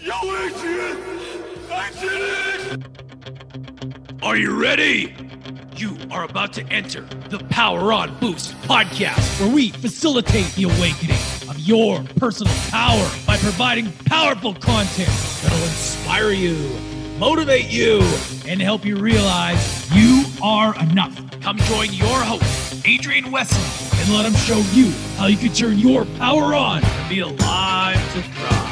Yo, Adrian! I did it! Are you ready? You are about to enter the Power On Boost podcast, where we facilitate the awakening of your personal power by providing powerful content that'll inspire you, motivate you, and help you realize you are enough. Come join your host, Adrian Wesley, and let him show you how you can turn your power on and be alive to thrive.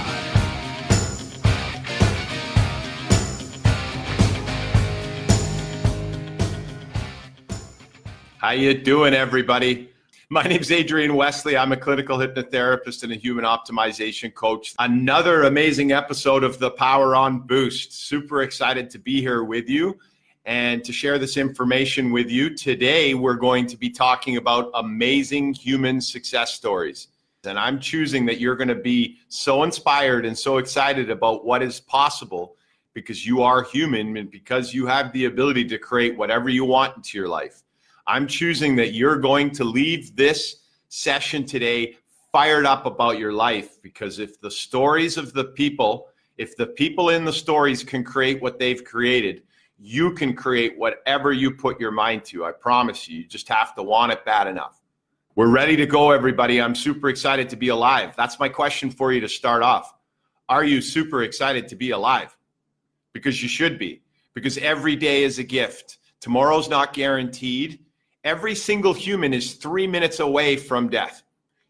How you doing, everybody? My name is Adrian Wesley. I'm a clinical hypnotherapist and a human optimization coach. Another amazing episode of the Power On Boost. Super excited to be here with you and to share this information with you. Today, we're going to be talking about amazing human success stories. And I'm choosing that you're going to be so inspired and so excited about what is possible because you are human and because you have the ability to create whatever you want into your life. I'm choosing that you're going to leave this session today fired up about your life because if the stories of the people, if the people in the stories can create what they've created, you can create whatever you put your mind to. I promise you. You just have to want it bad enough. We're ready to go, everybody. I'm super excited to be alive. That's my question for you to start off. Are you super excited to be alive? Because you should be, because every day is a gift. Tomorrow's not guaranteed every single human is three minutes away from death.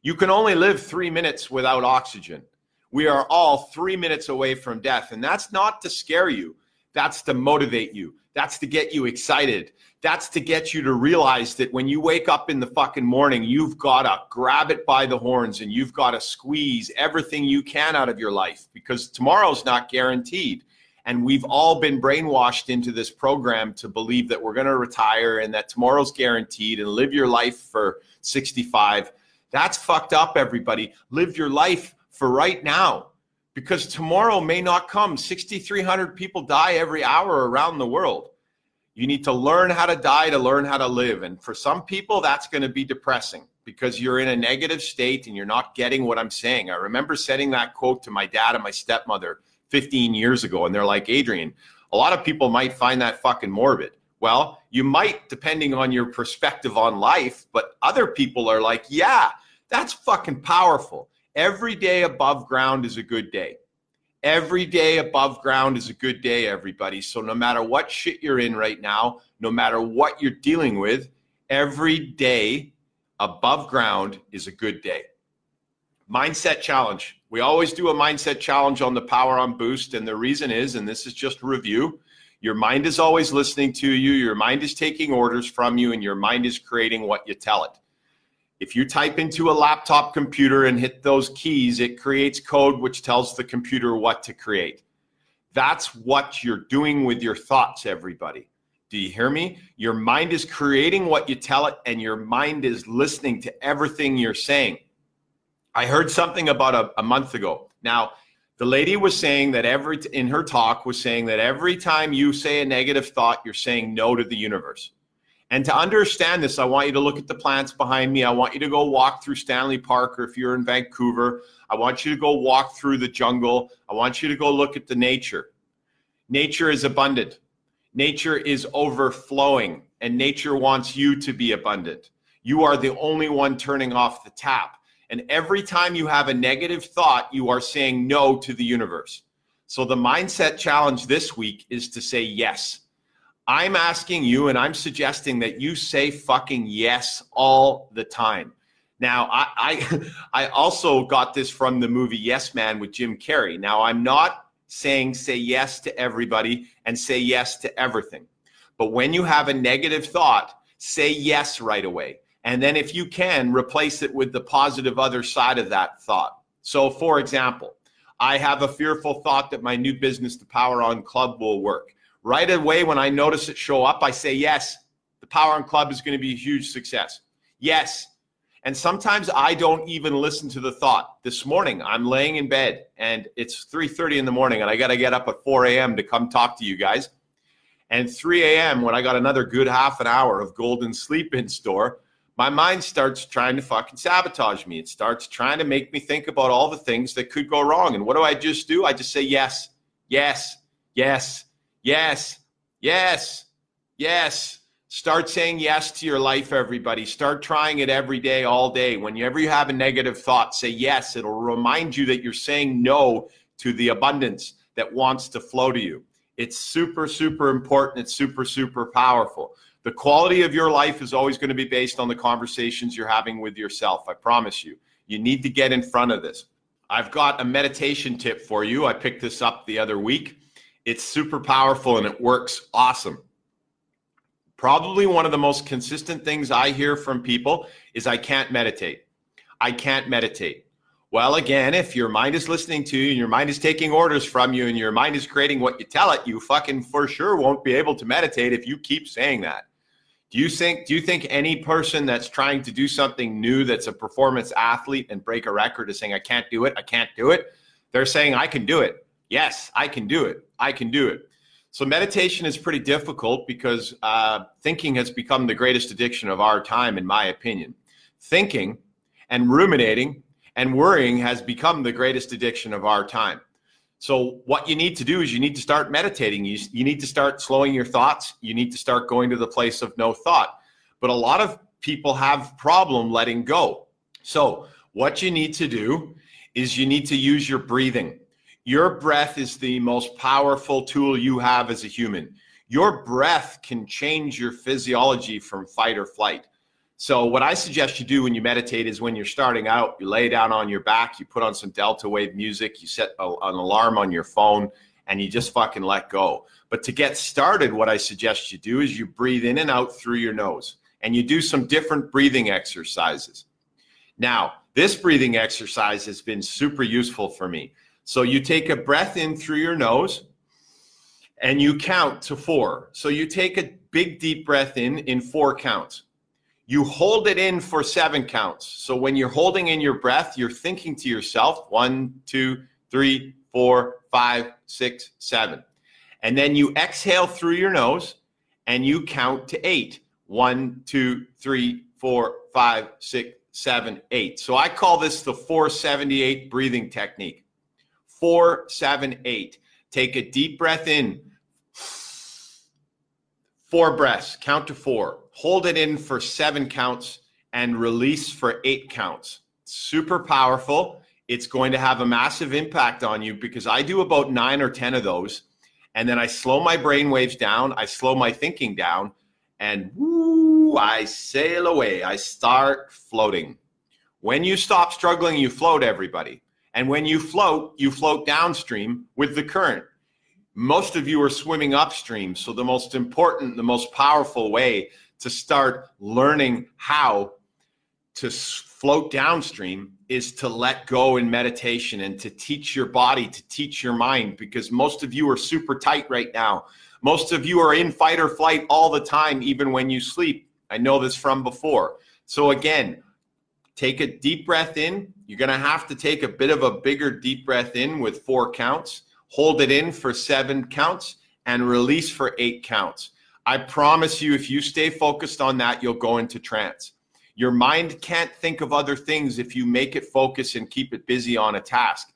You can only live three minutes without oxygen. We are all three minutes away from death. And that's not to scare you, that's to motivate you, that's to get you excited. That's to get you to realize that when you wake up in the fucking morning, you've got to grab it by the horns and you've got to squeeze everything you can out of your life because tomorrow's not guaranteed. And we've all been brainwashed into this program to believe that we're going to retire and that tomorrow's guaranteed and live your life for 65. That's fucked up, everybody. Live your life for right now because tomorrow may not come. 6,300 people die every hour around the world. You need to learn how to die to learn how to live. And for some people, that's going to be depressing because you're in a negative state and you're not getting what I'm saying. I remember sending that quote to my dad and my stepmother 15 years ago. And they're like, Adrian, a lot of people might find that fucking morbid. Well, you might, depending on your perspective on life, but other people are like, yeah, that's fucking powerful. Every day above ground is a good day. Every day above ground is a good day, everybody. So no matter what shit you're in right now, no matter what you're dealing with, every day above ground is a good day. Mindset challenge. We always do a mindset challenge on the Power on Boost. And the reason is, and this is just review, your mind is always listening to you, your mind is taking orders from you, and your mind is creating what you tell it. If you type into a laptop computer and hit those keys, it creates code which tells the computer what to create. That's what you're doing with your thoughts, everybody. Do you hear me? Your mind is creating what you tell it, and your mind is listening to everything you're saying. I heard something about a, a month ago. Now, the lady was saying that every in her talk was saying that every time you say a negative thought, you're saying no to the universe. And to understand this, I want you to look at the plants behind me. I want you to go walk through Stanley Park, or if you're in Vancouver, I want you to go walk through the jungle. I want you to go look at the nature. Nature is abundant. Nature is overflowing, and nature wants you to be abundant. You are the only one turning off the tap. And every time you have a negative thought, you are saying no to the universe. So the mindset challenge this week is to say yes. I'm asking you and I'm suggesting that you say fucking yes all the time. Now, I, I, I also got this from the movie Yes Man with Jim Carrey. Now, I'm not saying say yes to everybody and say yes to everything. But when you have a negative thought, say yes right away. And then, if you can, replace it with the positive other side of that thought. So, for example, I have a fearful thought that my new business, the Power On Club, will work. Right away, when I notice it show up, I say, Yes, the Power On Club is going to be a huge success. Yes. And sometimes I don't even listen to the thought. This morning, I'm laying in bed and it's 3:30 in the morning, and I got to get up at 4 a.m. to come talk to you guys. And 3 a.m. when I got another good half an hour of golden sleep in store, my mind starts trying to fucking sabotage me. It starts trying to make me think about all the things that could go wrong. And what do I just do? I just say yes, yes, yes, yes, yes, yes. Start saying yes to your life, everybody. Start trying it every day, all day. Whenever you have a negative thought, say yes. It'll remind you that you're saying no to the abundance that wants to flow to you. It's super, super important. It's super, super powerful. The quality of your life is always going to be based on the conversations you're having with yourself. I promise you. You need to get in front of this. I've got a meditation tip for you. I picked this up the other week. It's super powerful and it works awesome. Probably one of the most consistent things I hear from people is I can't meditate. I can't meditate. Well, again, if your mind is listening to you and your mind is taking orders from you and your mind is creating what you tell it, you fucking for sure won't be able to meditate if you keep saying that. Do you think do you think any person that's trying to do something new that's a performance athlete and break a record is saying I can't do it, I can't do it? They're saying I can do it. Yes, I can do it. I can do it. So meditation is pretty difficult because uh, thinking has become the greatest addiction of our time, in my opinion. Thinking and ruminating and worrying has become the greatest addiction of our time. So what you need to do is you need to start meditating. You, you need to start slowing your thoughts. You need to start going to the place of no thought. But a lot of people have problem letting go. So what you need to do is you need to use your breathing. Your breath is the most powerful tool you have as a human. Your breath can change your physiology from fight or flight. So, what I suggest you do when you meditate is when you're starting out, you lay down on your back, you put on some delta wave music, you set a, an alarm on your phone, and you just fucking let go. But to get started, what I suggest you do is you breathe in and out through your nose, and you do some different breathing exercises. Now, this breathing exercise has been super useful for me. So, you take a breath in through your nose and you count to four. So, you take a big, deep breath in in four counts you hold it in for seven counts. So when you're holding in your breath, you're thinking to yourself one, two, three, four, five, six, seven. And then you exhale through your nose and you count to eight. One, two, three, four, five, six, seven, eight. So I call this the 478 breathing technique. Four, seven, eight. Take a deep breath in. Four breaths, count to four hold it in for seven counts, and release for eight counts. Super powerful. It's going to have a massive impact on you because I do about nine or 10 of those. And then I slow my brain waves down, I slow my thinking down, and woo, I sail away. I start floating. When you stop struggling, you float, everybody. And when you float, you float downstream with the current. Most of you are swimming upstream. So, the most important, the most powerful way to start learning how to float downstream is to let go in meditation and to teach your body, to teach your mind, because most of you are super tight right now. Most of you are in fight or flight all the time, even when you sleep. I know this from before. So, again, take a deep breath in. You're going to have to take a bit of a bigger deep breath in with four counts, hold it in for seven counts, and release for eight counts. I promise you, if you stay focused on that, you'll go into trance. Your mind can't think of other things if you make it focus and keep it busy on a task.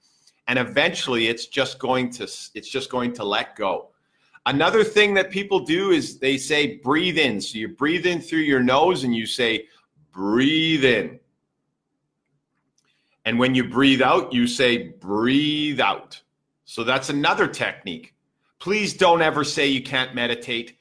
And eventually it's just going to it's just going to let go. Another thing that people do is they say breathe in. So you breathe in through your nose and you say breathe in. And when you breathe out, you say breathe out. So that's another technique. Please don't ever say you can't meditate.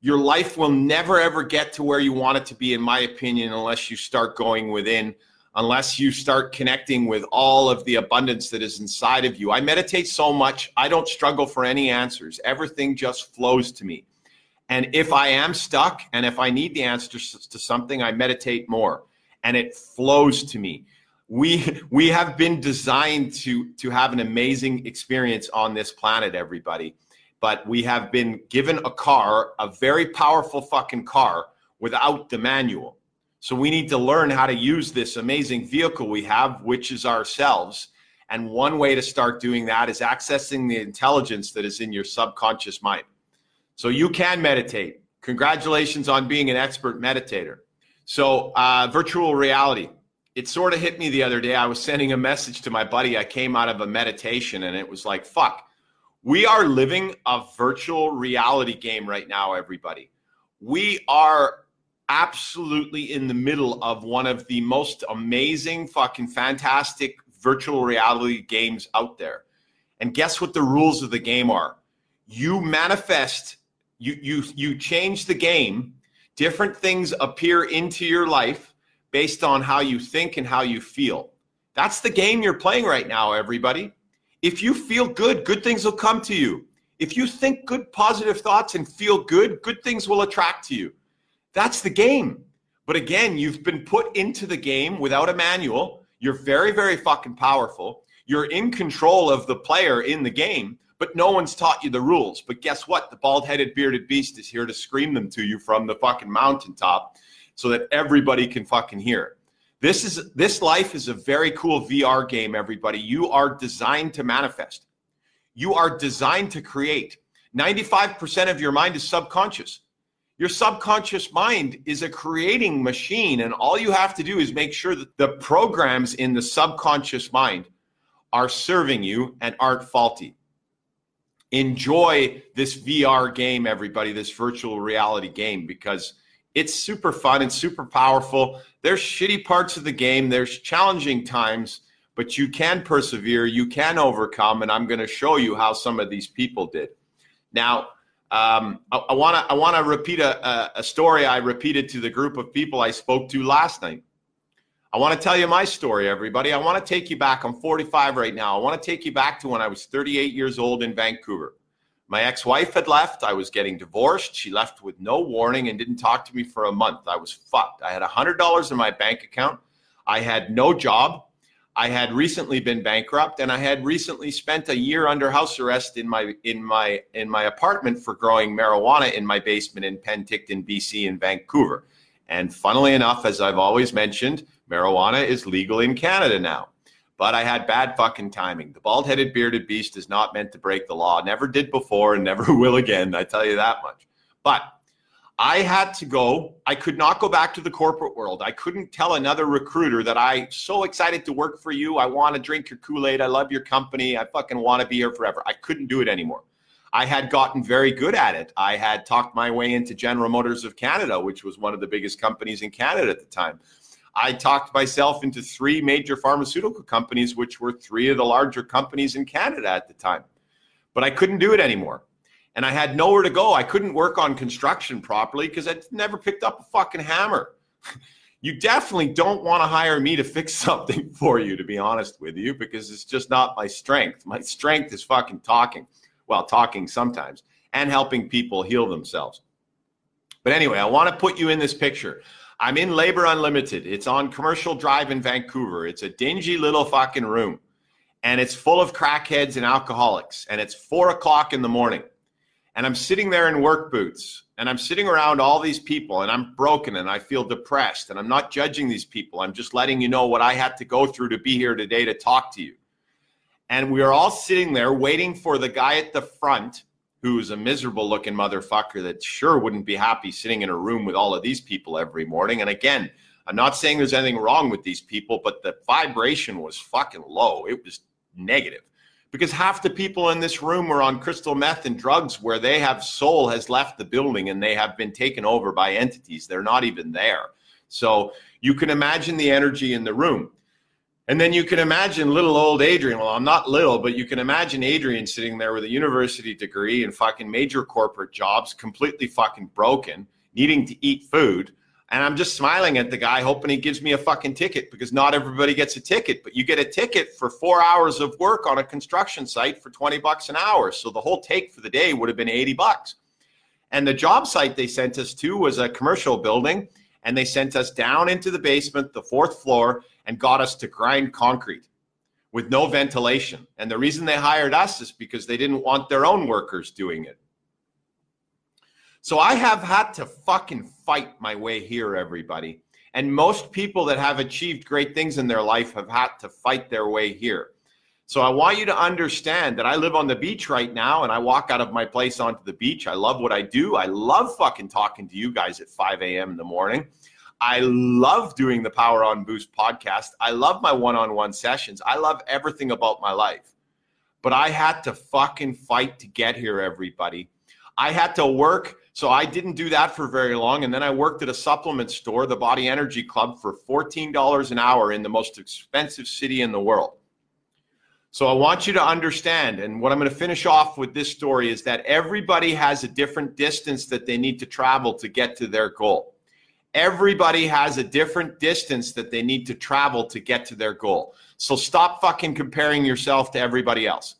Your life will never ever get to where you want it to be in my opinion unless you start going within unless you start connecting with all of the abundance that is inside of you. I meditate so much i don't struggle for any answers. Everything just flows to me. And if i am stuck and if i need the answers to something i meditate more and it flows to me we we have been designed to to have an amazing experience on this planet everybody but we have been given a car, a very powerful fucking car, without the manual. So we need to learn how to use this amazing vehicle we have, which is ourselves. And one way to start doing that is accessing the intelligence that is in your subconscious mind. So you can meditate. Congratulations on being an expert meditator. So, uh, virtual reality. It sort of hit me the other day. I was sending a message to my buddy. I came out of a meditation and it was like, fuck, we are living a virtual reality game right now, everybody. We are absolutely in the middle of one of the most amazing, fucking fantastic virtual reality games out there. And guess what the rules of the game are? You manifest, you you you change the game different things appear into your life based on how you think and how you feel. That's the game you're playing right now, everybody. If you feel good, good things will come to you. If you think good, positive thoughts and feel good, good things will attract to you. That's the game. But again, you've been put into the game without a manual. You're very, very fucking powerful. You're in control of the player in the game but no one's taught you the rules. But guess what? The bald headed bearded beast is here to scream them to you from the fucking mountaintop so that everybody can fucking hear. This is this life is a very cool VR game, everybody. You are designed to manifest. You are designed to create. 95% of your mind is subconscious. Your subconscious mind is a creating machine, and all you have to do is make sure that the programs in the subconscious mind are serving you and aren't faulty enjoy this VR game, everybody, this virtual reality game, because it's super fun and super powerful. There's shitty parts of the game, there's challenging times, but you can persevere, you can overcome, and I'm going to show you how some of these people did. Now, um, I want to I want to repeat a, a story I repeated to the group of people I spoke to last night. I want to tell you my story, everybody. I want to take you back. I'm 45 right now. I want to take you back to when I was 38 years old in Vancouver. My ex wife had left. I was getting divorced. She left with no warning and didn't talk to me for a month. I was fucked. I had $100 in my bank account. I had no job. I had recently been bankrupt and I had recently spent a year under house arrest in my in my in my apartment for growing marijuana in my basement in Penticton, BC in Vancouver. And funnily enough, as I've always mentioned, marijuana is legal in Canada now. But I had bad fucking timing. The bald headed bearded beast is not meant to break the law. Never did before and never will again. I tell you that much. But I had to go. I could not go back to the corporate world. I couldn't tell another recruiter that I so excited to work for you. I want to drink your Kool-Aid. I love your company. I fucking want to be here forever. I couldn't do it anymore. I had gotten very good at it. I had talked my way into General Motors of Canada, which was one of the biggest companies in Canada at the time. I talked myself into three major pharmaceutical companies, which were three of the larger companies in Canada at the time. But I couldn't do it anymore. And I had nowhere to go. I couldn't work on construction properly because I never picked up a fucking hammer. you definitely don't want to hire me to fix something for you, to be honest with you, because it's just not my strength. My strength is fucking talking. Well, talking sometimes and helping people heal themselves. But anyway, I want to put you in this picture. I'm in Labor Unlimited. It's on Commercial Drive in Vancouver. It's a dingy little fucking room, and it's full of crackheads and alcoholics. And it's four o'clock in the morning, and I'm sitting there in work boots, and I'm sitting around all these people, and I'm broken, and I feel depressed, and I'm not judging these people. I'm just letting you know what I had to go through to be here today to talk to you. And we are all sitting there waiting for the guy at the front who's a miserable looking motherfucker that sure wouldn't be happy sitting in a room with all of these people every morning. And again, I'm not saying there's anything wrong with these people, but the vibration was fucking low. It was negative because half the people in this room are on crystal meth and drugs where they have soul has left the building and they have been taken over by entities. They're not even there. So you can imagine the energy in the room. And then you can imagine little old Adrian. Well, I'm not little, but you can imagine Adrian sitting there with a university degree and fucking major corporate jobs, completely fucking broken, needing to eat food. And I'm just smiling at the guy, hoping he gives me a fucking ticket because not everybody gets a ticket, but you get a ticket for four hours of work on a construction site for 20 bucks an hour. So the whole take for the day would have been 80 bucks. And the job site they sent us to was a commercial building and they sent us down into the basement, the fourth floor, and got us to grind concrete with no ventilation. And the reason they hired us is because they didn't want their own workers doing it. So I have had to fucking fight my way here, everybody. And most people that have achieved great things in their life have had to fight their way here. So I want you to understand that I live on the beach right now and I walk out of my place onto the beach. I love what I do. I love fucking talking to you guys at 5 a.m. in the morning. I love doing the Power on Boost podcast. I love my one on one sessions. I love everything about my life. But I had to fucking fight to get here, everybody. I had to work. So I didn't do that for very long. And then I worked at a supplement store, the Body Energy Club, for $14 an hour in the most expensive city in the world. So I want you to understand, and what I'm going to finish off with this story is that everybody has a different distance that they need to travel to get to their goal. Everybody has a different distance that they need to travel to get to their goal. So stop fucking comparing yourself to everybody else.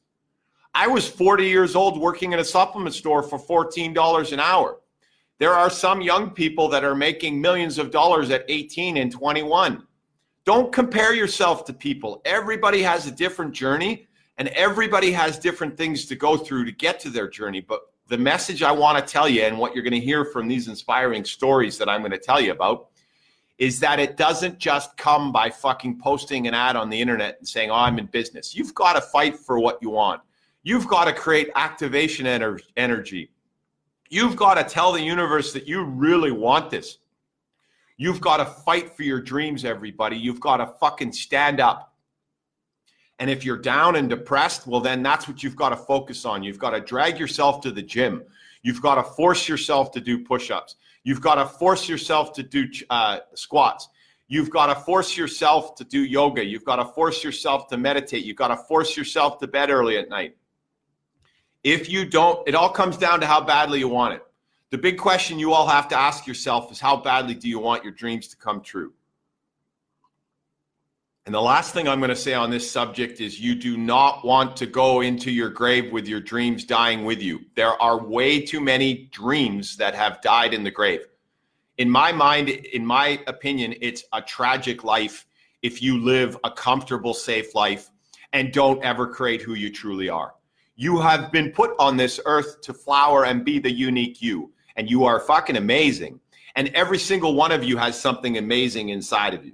I was 40 years old working in a supplement store for $14 an hour. There are some young people that are making millions of dollars at 18 and 21. Don't compare yourself to people. Everybody has a different journey and everybody has different things to go through to get to their journey. But the message I want to tell you and what you're going to hear from these inspiring stories that I'm going to tell you about is that it doesn't just come by fucking posting an ad on the internet and saying, Oh, I'm in business. You've got to fight for what you want. You've got to create activation ener- energy. You've got to tell the universe that you really want this. You've got to fight for your dreams, everybody. You've got to fucking stand up. And if you're down and depressed, well, then that's what you've got to focus on. You've got to drag yourself to the gym. You've got to force yourself to do push ups. You've got to force yourself to do uh, squats. You've got to force yourself to do yoga. You've got to force yourself to meditate. You've got to force yourself to bed early at night. If you don't, it all comes down to how badly you want it. The big question you all have to ask yourself is how badly do you want your dreams to come true? And the last thing I'm going to say on this subject is you do not want to go into your grave with your dreams dying with you. There are way too many dreams that have died in the grave. In my mind, in my opinion, it's a tragic life if you live a comfortable, safe life and don't ever create who you truly are. You have been put on this earth to flower and be the unique you. And you are fucking amazing. And every single one of you has something amazing inside of you.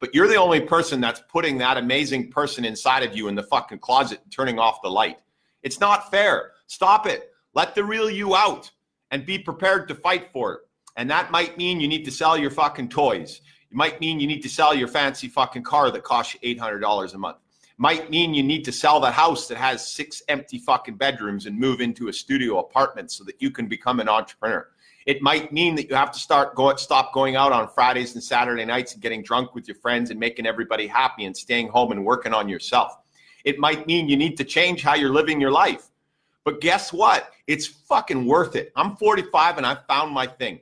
But you're the only person that's putting that amazing person inside of you in the fucking closet and turning off the light. It's not fair. Stop it. Let the real you out and be prepared to fight for it. And that might mean you need to sell your fucking toys. It might mean you need to sell your fancy fucking car that costs you $800 a month might mean you need to sell the house that has six empty fucking bedrooms and move into a studio apartment so that you can become an entrepreneur. It might mean that you have to start go stop going out on Fridays and Saturday nights and getting drunk with your friends and making everybody happy and staying home and working on yourself. It might mean you need to change how you're living your life. But guess what? It's fucking worth it. I'm 45 and I found my thing.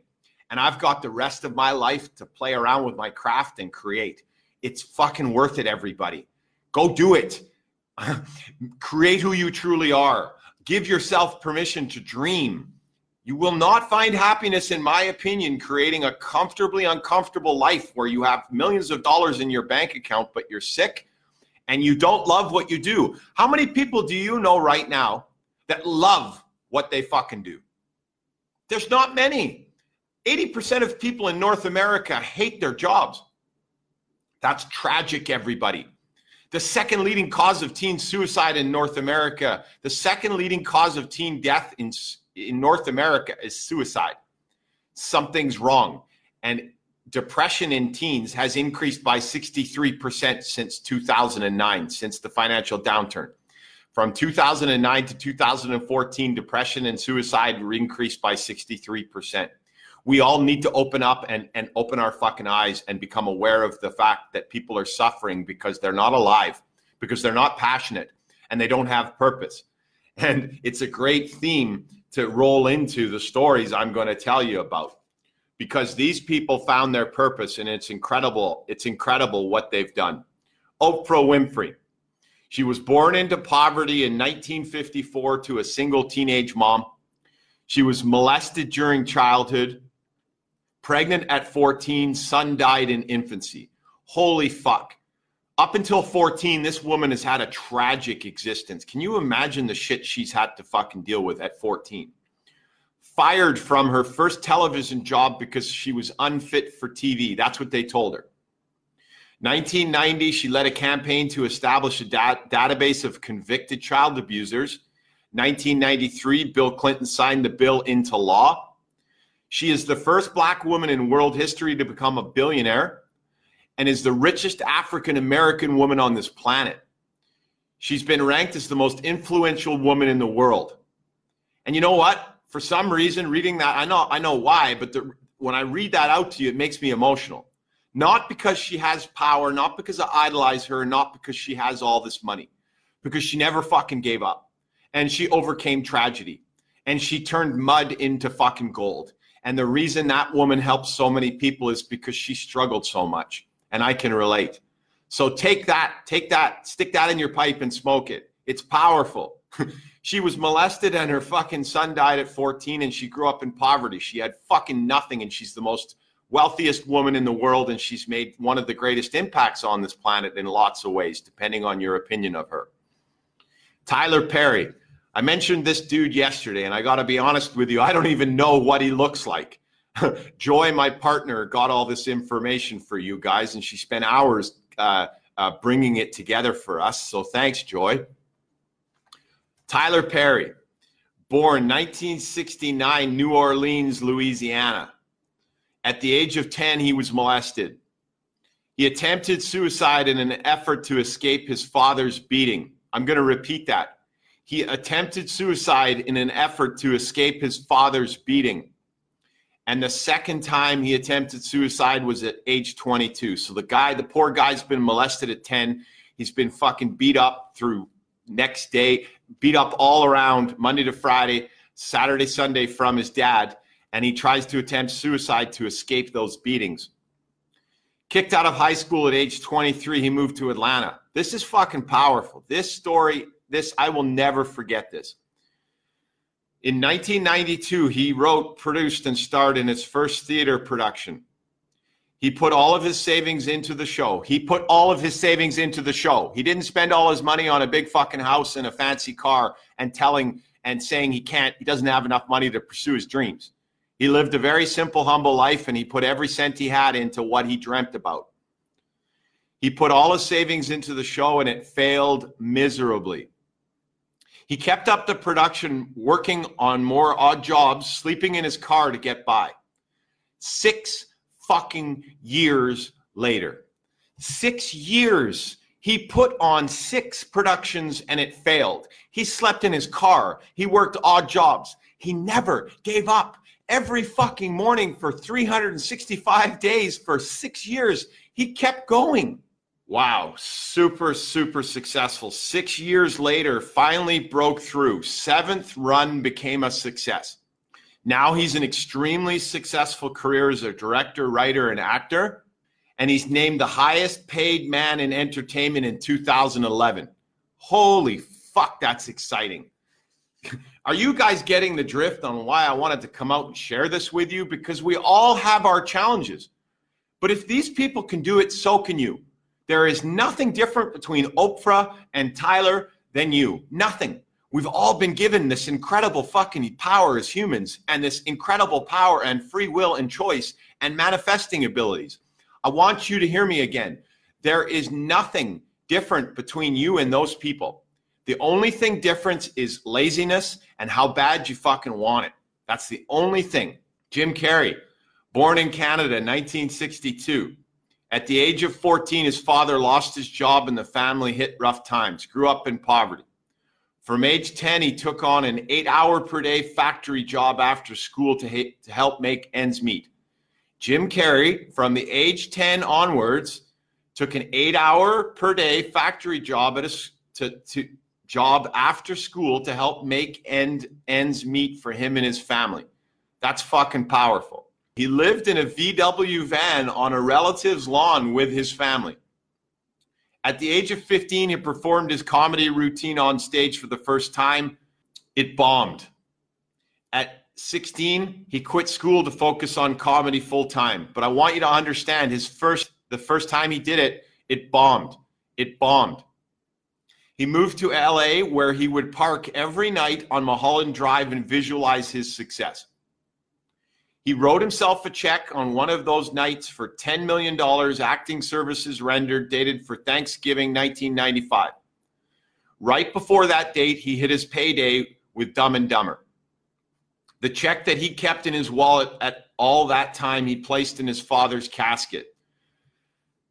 And I've got the rest of my life to play around with my craft and create. It's fucking worth it, everybody. Go do it. Create who you truly are. Give yourself permission to dream. You will not find happiness, in my opinion, creating a comfortably uncomfortable life where you have millions of dollars in your bank account, but you're sick and you don't love what you do. How many people do you know right now that love what they fucking do? There's not many. 80% of people in North America hate their jobs. That's tragic, everybody the second leading cause of teen suicide in North America, the second leading cause of teen death in, in North America is suicide. Something's wrong. And depression in teens has increased by 63% since 2009, since the financial downturn. From 2009 to 2014, depression and suicide increased by 63% we all need to open up and, and open our fucking eyes and become aware of the fact that people are suffering because they're not alive, because they're not passionate and they don't have purpose. And it's a great theme to roll into the stories I'm going to tell you about because these people found their purpose and it's incredible. It's incredible what they've done. Oprah Winfrey. She was born into poverty in 1954 to a single teenage mom. She was molested during childhood Pregnant at 14, son died in infancy. Holy fuck. Up until 14, this woman has had a tragic existence. Can you imagine the shit she's had to fucking deal with at 14? Fired from her first television job because she was unfit for TV. That's what they told her. 1990, she led a campaign to establish a da- database of convicted child abusers. 1993, Bill Clinton signed the bill into law. She is the first black woman in world history to become a billionaire and is the richest African American woman on this planet. She's been ranked as the most influential woman in the world. And you know what? For some reason, reading that, I know, I know why, but the, when I read that out to you, it makes me emotional. Not because she has power, not because I idolize her, not because she has all this money, because she never fucking gave up. And she overcame tragedy and she turned mud into fucking gold. And the reason that woman helped so many people is because she struggled so much. And I can relate. So take that, take that, stick that in your pipe and smoke it. It's powerful. she was molested and her fucking son died at 14 and she grew up in poverty. She had fucking nothing and she's the most wealthiest woman in the world and she's made one of the greatest impacts on this planet in lots of ways, depending on your opinion of her. Tyler Perry, I mentioned this dude yesterday, and I got to be honest with you, I don't even know what he looks like. Joy, my partner, got all this information for you guys, and she spent hours uh, uh, bringing it together for us. So thanks, Joy. Tyler Perry, born 1969, New Orleans, Louisiana. At the age of 10, he was molested. He attempted suicide in an effort to escape his father's beating. I'm going to repeat that he attempted suicide in an effort to escape his father's beating. And the second time he attempted suicide was at age 22. So the guy, the poor guy's been molested at 10. He's been fucking beat up through next day, beat up all around Monday to Friday, Saturday, Sunday from his dad. And he tries to attempt suicide to escape those beatings. Kicked out of high school at age 23, he moved to Atlanta. This is fucking powerful. This story this I will never forget this. In 1992, he wrote, produced, and starred in his first theater production. He put all of his savings into the show. He put all of his savings into the show. He didn't spend all his money on a big fucking house and a fancy car and telling and saying he can't, he doesn't have enough money to pursue his dreams. He lived a very simple, humble life and he put every cent he had into what he dreamt about. He put all his savings into the show and it failed miserably. He kept up the production, working on more odd jobs, sleeping in his car to get by. Six fucking years later. Six years. He put on six productions and it failed. He slept in his car. He worked odd jobs. He never gave up. Every fucking morning for 365 days for six years, he kept going. Wow, super, super successful. Six years later, finally broke through. Seventh run became a success. Now he's an extremely successful career as a director, writer, and actor. And he's named the highest paid man in entertainment in 2011. Holy fuck, that's exciting. Are you guys getting the drift on why I wanted to come out and share this with you? Because we all have our challenges. But if these people can do it, so can you. There is nothing different between Oprah and Tyler than you. Nothing. We've all been given this incredible fucking power as humans and this incredible power and free will and choice and manifesting abilities. I want you to hear me again. There is nothing different between you and those people. The only thing different is laziness and how bad you fucking want it. That's the only thing. Jim Carrey, born in Canada, 1962. At the age of 14, his father lost his job and the family hit rough times, grew up in poverty. From age 10, he took on an eight hour per day factory job after school to, ha- to help make ends meet. Jim Carrey, from the age 10 onwards, took an eight hour per day factory job at a to, to job after school to help make end ends meet for him and his family. That's fucking powerful. He lived in a VW van on a relative's lawn with his family. At the age of 15, he performed his comedy routine on stage for the first time. It bombed. At 16, he quit school to focus on comedy full time. But I want you to understand his first the first time he did it, it bombed. It bombed. He moved to LA where he would park every night on Mulholland Drive and visualize his success. He wrote himself a check on one of those nights for $10 million acting services rendered, dated for Thanksgiving 1995. Right before that date, he hit his payday with Dumb and Dumber. The check that he kept in his wallet at all that time, he placed in his father's casket.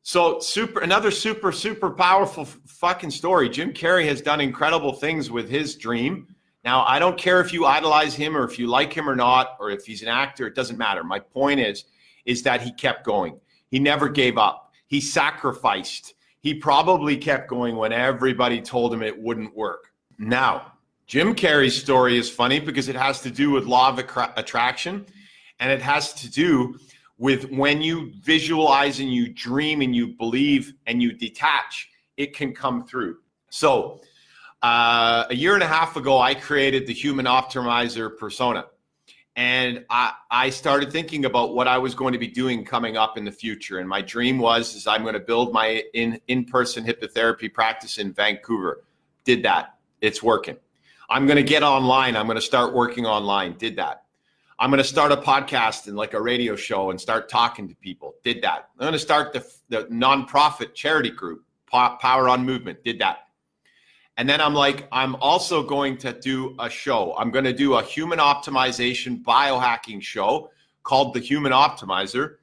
So super, another super, super powerful fucking story. Jim Carrey has done incredible things with his dream. Now, I don't care if you idolize him or if you like him or not, or if he's an actor, it doesn't matter. My point is, is that he kept going. He never gave up. He sacrificed. He probably kept going when everybody told him it wouldn't work. Now, Jim Carrey's story is funny because it has to do with law of attraction and it has to do with when you visualize and you dream and you believe and you detach, it can come through. So, uh, a year and a half ago, I created the Human Optimizer persona. And I, I started thinking about what I was going to be doing coming up in the future. And my dream was is I'm going to build my in, in-person hypnotherapy practice in Vancouver. Did that. It's working. I'm going to get online. I'm going to start working online. Did that. I'm going to start a podcast and like a radio show and start talking to people. Did that. I'm going to start the, the nonprofit charity group, Power on Movement. Did that. And then I'm like, I'm also going to do a show. I'm going to do a human optimization biohacking show called The Human Optimizer,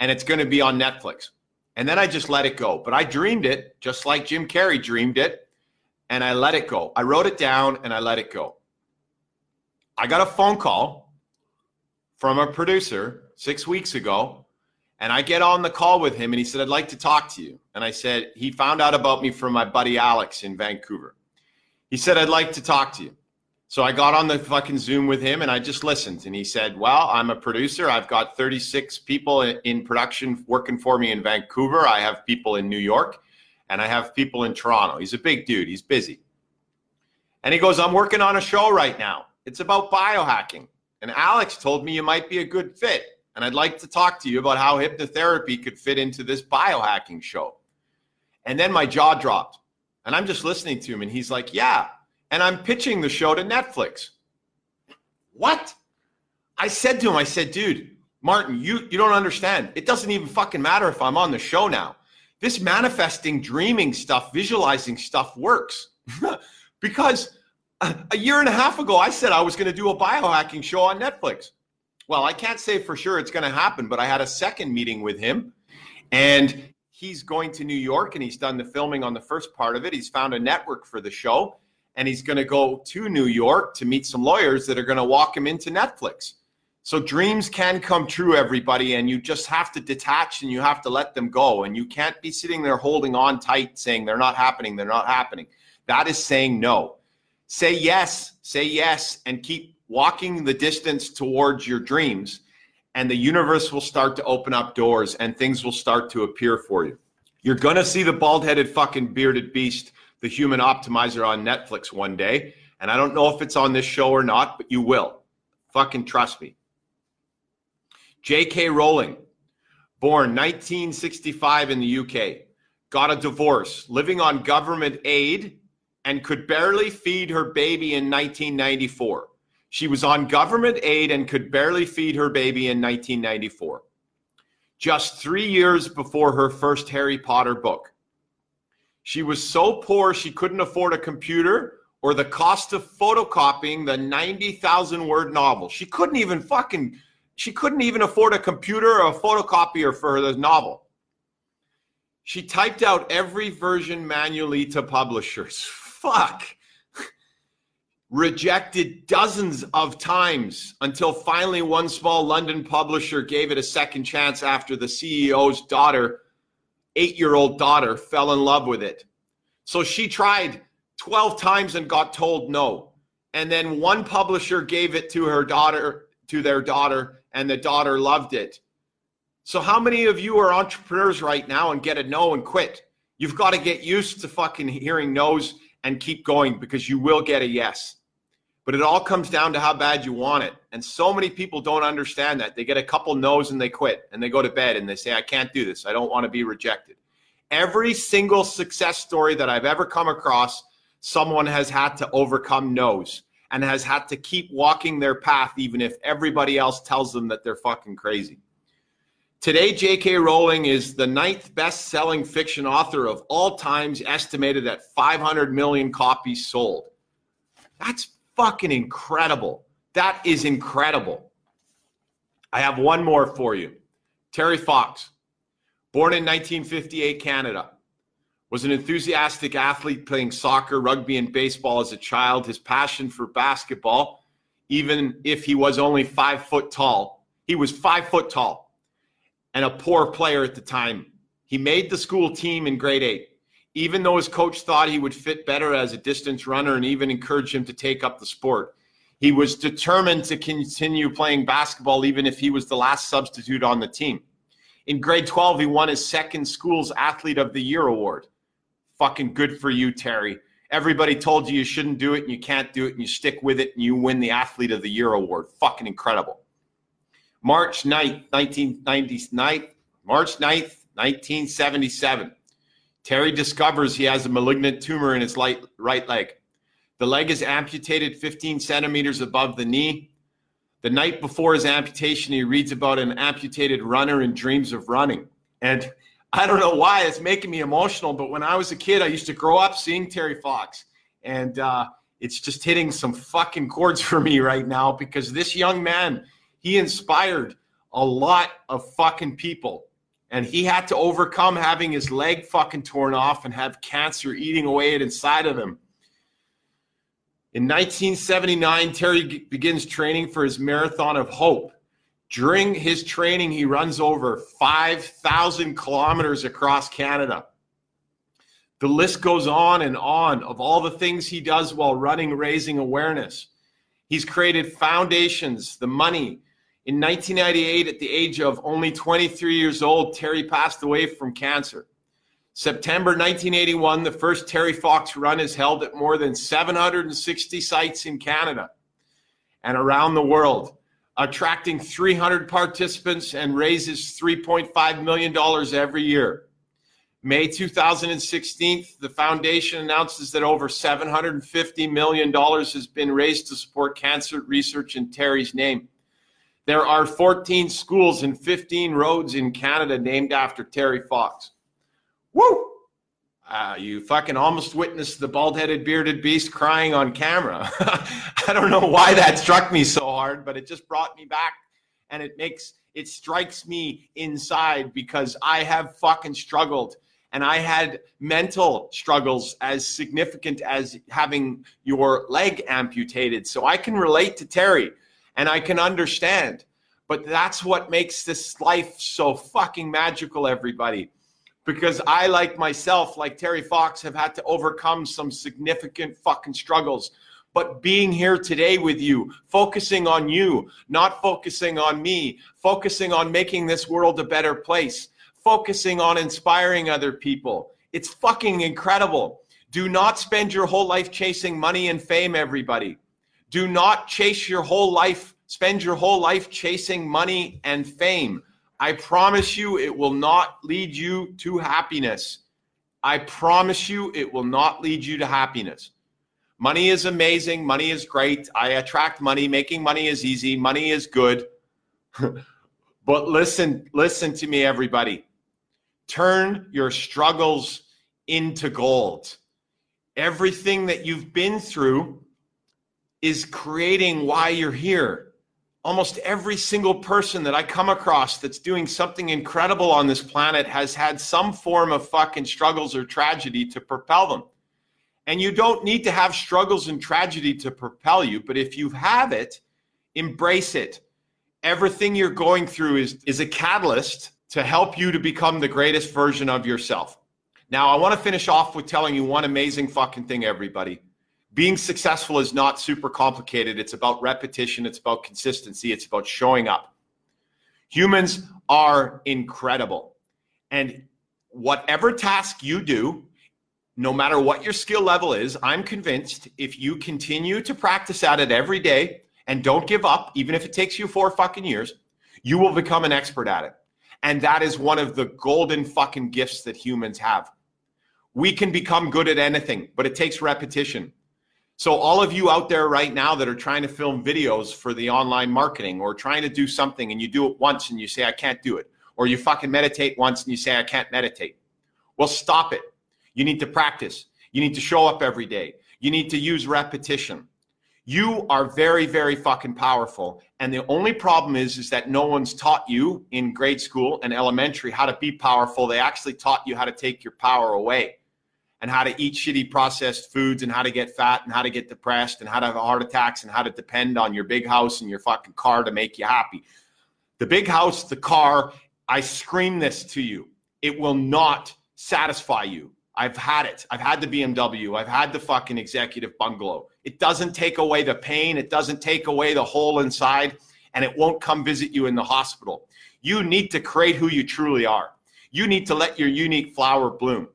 and it's going to be on Netflix. And then I just let it go. But I dreamed it just like Jim Carrey dreamed it and I let it go. I wrote it down and I let it go. I got a phone call from a producer six weeks ago, and I get on the call with him and he said, I'd like to talk to you. And I said, he found out about me from my buddy Alex in Vancouver. He said, I'd like to talk to you. So I got on the fucking Zoom with him and I just listened. And he said, Well, I'm a producer. I've got 36 people in production working for me in Vancouver. I have people in New York and I have people in Toronto. He's a big dude, he's busy. And he goes, I'm working on a show right now. It's about biohacking. And Alex told me you might be a good fit. And I'd like to talk to you about how hypnotherapy could fit into this biohacking show. And then my jaw dropped. And I'm just listening to him. And he's like, Yeah. And I'm pitching the show to Netflix. What? I said to him, I said, dude, Martin, you, you don't understand. It doesn't even fucking matter if I'm on the show now this manifesting, dreaming stuff, visualizing stuff works. because a year and a half ago, I said I was going to do a biohacking show on Netflix. Well, I can't say for sure it's going to happen, but I had a second meeting with him and he's going to New York and he's done the filming on the first part of it. He's found a network for the show and he's going to go to New York to meet some lawyers that are going to walk him into Netflix. So dreams can come true, everybody, and you just have to detach and you have to let them go. And you can't be sitting there holding on tight, saying they're not happening, they're not happening. That is saying no. Say yes, say yes, and keep walking the distance towards your dreams. And the universe will start to open up doors and things will start to appear for you. You're going to see the bald headed fucking bearded beast, the human optimizer on Netflix one day. And I don't know if it's on this show or not, but you will. Fucking trust me. J.K. Rowling, born 1965 in the UK, got a divorce, living on government aid, and could barely feed her baby in 1994. She was on government aid and could barely feed her baby in 1994, just three years before her first Harry Potter book. She was so poor she couldn't afford a computer or the cost of photocopying the 90,000 word novel. She couldn't even fucking she couldn't even afford a computer or a photocopier for the novel. She typed out every version manually to publishers. Fuck. Rejected dozens of times until finally one small London publisher gave it a second chance after the CEO's daughter, eight year old daughter, fell in love with it. So she tried 12 times and got told no. And then one publisher gave it to her daughter, to their daughter, and the daughter loved it. So, how many of you are entrepreneurs right now and get a no and quit? You've got to get used to fucking hearing no's and keep going because you will get a yes. But it all comes down to how bad you want it. And so many people don't understand that. They get a couple no's and they quit and they go to bed and they say, I can't do this. I don't want to be rejected. Every single success story that I've ever come across, someone has had to overcome no's and has had to keep walking their path even if everybody else tells them that they're fucking crazy. Today, J.K. Rowling is the ninth best selling fiction author of all times, estimated at 500 million copies sold. That's fucking incredible. That is incredible. I have one more for you. Terry Fox, born in 1958, Canada, was an enthusiastic athlete playing soccer, rugby, and baseball as a child. His passion for basketball, even if he was only five foot tall, he was five foot tall and a poor player at the time. He made the school team in grade eight, even though his coach thought he would fit better as a distance runner and even encouraged him to take up the sport. He was determined to continue playing basketball, even if he was the last substitute on the team. In grade 12, he won his second school's Athlete of the Year award. Fucking good for you, Terry. Everybody told you you shouldn't do it and you can't do it and you stick with it and you win the Athlete of the Year award. Fucking incredible. March 9th, 1999, March 9th, 1977. Terry discovers he has a malignant tumor in his right, leg. The leg is amputated 15 centimeters above the knee. The night before his amputation, he reads about an amputated runner and dreams of running. And I don't know why it's making me emotional, but when I was a kid, I used to grow up seeing Terry Fox. And uh, it's just hitting some fucking chords for me right now because this young man, he inspired a lot of fucking people. And he had to overcome having his leg fucking torn off and have cancer eating away at inside of him. In 1979, Terry begins training for his Marathon of Hope. During his training, he runs over 5,000 kilometers across Canada. The list goes on and on of all the things he does while running, raising awareness. He's created foundations, the money. In 1998, at the age of only 23 years old, Terry passed away from cancer. September 1981, the first Terry Fox run is held at more than 760 sites in Canada and around the world, attracting 300 participants and raises $3.5 million every year. May 2016, the foundation announces that over $750 million has been raised to support cancer research in Terry's name. There are 14 schools and 15 roads in Canada named after Terry Fox. Woo! Uh, you fucking almost witnessed the bald headed bearded beast crying on camera. I don't know why that struck me so hard, but it just brought me back and it makes it strikes me inside because I have fucking struggled and I had mental struggles as significant as having your leg amputated. So I can relate to Terry and I can understand. But that's what makes this life so fucking magical, everybody because I, like myself, like Terry Fox, have had to overcome some significant fucking struggles. But being here today with you, focusing on you, not focusing on me, focusing on making this world a better place, focusing on inspiring other people, it's fucking incredible. Do not spend your whole life chasing money and fame, everybody. Do not chase your whole life, spend your whole life chasing money and fame. I promise you it will not lead you to happiness. I promise you it will not lead you to happiness. Money is amazing. Money is great. I attract money. Making money is easy. Money is good. but listen, listen to me, everybody. Turn your struggles into gold. Everything that you've been through is creating why you're here almost every single person that I come across that's doing something incredible on this planet has had some form of fucking struggles or tragedy to propel them. And you don't need to have struggles and tragedy to propel you, but if you have it, embrace it. Everything you're going through is, is a catalyst to help you to become the greatest version of yourself. Now, I want to finish off with telling you one amazing fucking thing, everybody being successful is not super complicated. It's about repetition, it's about consistency, it's about showing up. Humans are incredible. And whatever task you do, no matter what your skill level is, I'm convinced if you continue to practice at it every day and don't give up, even if it takes you four fucking years, you will become an expert at it. And that is one of the golden fucking gifts that humans have. We can become good at anything, but it takes repetition. So, all of you out there right now that are trying to film videos for the online marketing or trying to do something and you do it once and you say, I can't do it, or you fucking meditate once and you say, I can't meditate. Well, stop it. You need to practice. You need to show up every day. You need to use repetition. You are very, very fucking powerful. And the only problem is, is that no one's taught you in grade school and elementary how to be powerful. They actually taught you how to take your power away and how to eat shitty processed foods and how to get fat and how to get depressed and how to have heart attacks and how to depend on your big house and your fucking car to make you happy. The big house, the car, I scream this to you. It will not satisfy you. I've had it. I've had the BMW. I've had the fucking executive bungalow. It doesn't take away the pain. It doesn't take away the hole inside, and it won't come visit you in the hospital. You need to create who you truly are. You need to let your unique flower bloom.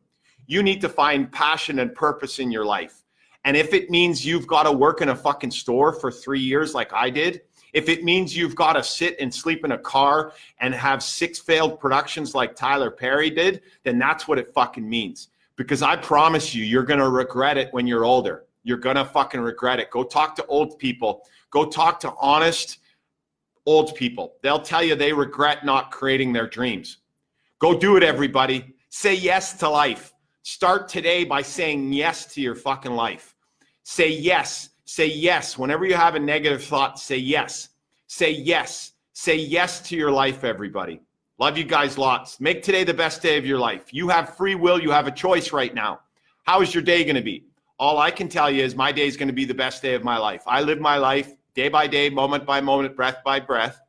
You need to find passion and purpose in your life. And if it means you've got to work in a fucking store for three years like I did, if it means you've got to sit and sleep in a car and have six failed productions like Tyler Perry did, then that's what it fucking means because I promise you, you're going to regret it when you're older. You're going to fucking regret it. Go talk to old people. Go talk to honest old people. They'll tell you they regret not creating their dreams. Go do it, everybody. Say yes to life. Start today by saying yes to your fucking life. Say yes. Say yes. Whenever you have a negative thought, say yes. Say yes. Say yes to your life, everybody. Love you guys lots. Make today the best day of your life. You have free will. You have a choice right now. How is your day going to be? All I can tell you is my day is going to be the best day of my life. I live my life day by day, moment by moment, breath by breath.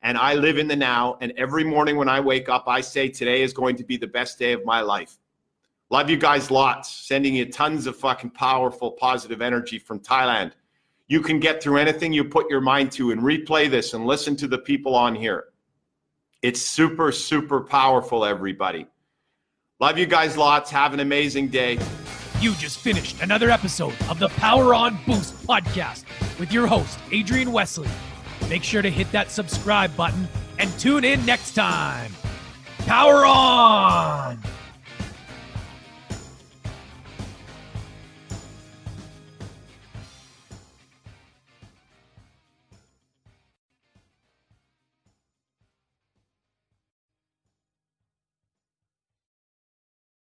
And I live in the now. And every morning when I wake up, I say today is going to be the best day of my life. Love you guys lots. Sending you tons of fucking powerful, positive energy from Thailand. You can get through anything you put your mind to and replay this and listen to the people on here. It's super, super powerful, everybody. Love you guys lots. Have an amazing day. You just finished another episode of the Power On Boost podcast with your host, Adrian Wesley. Make sure to hit that subscribe button and tune in next time. Power on!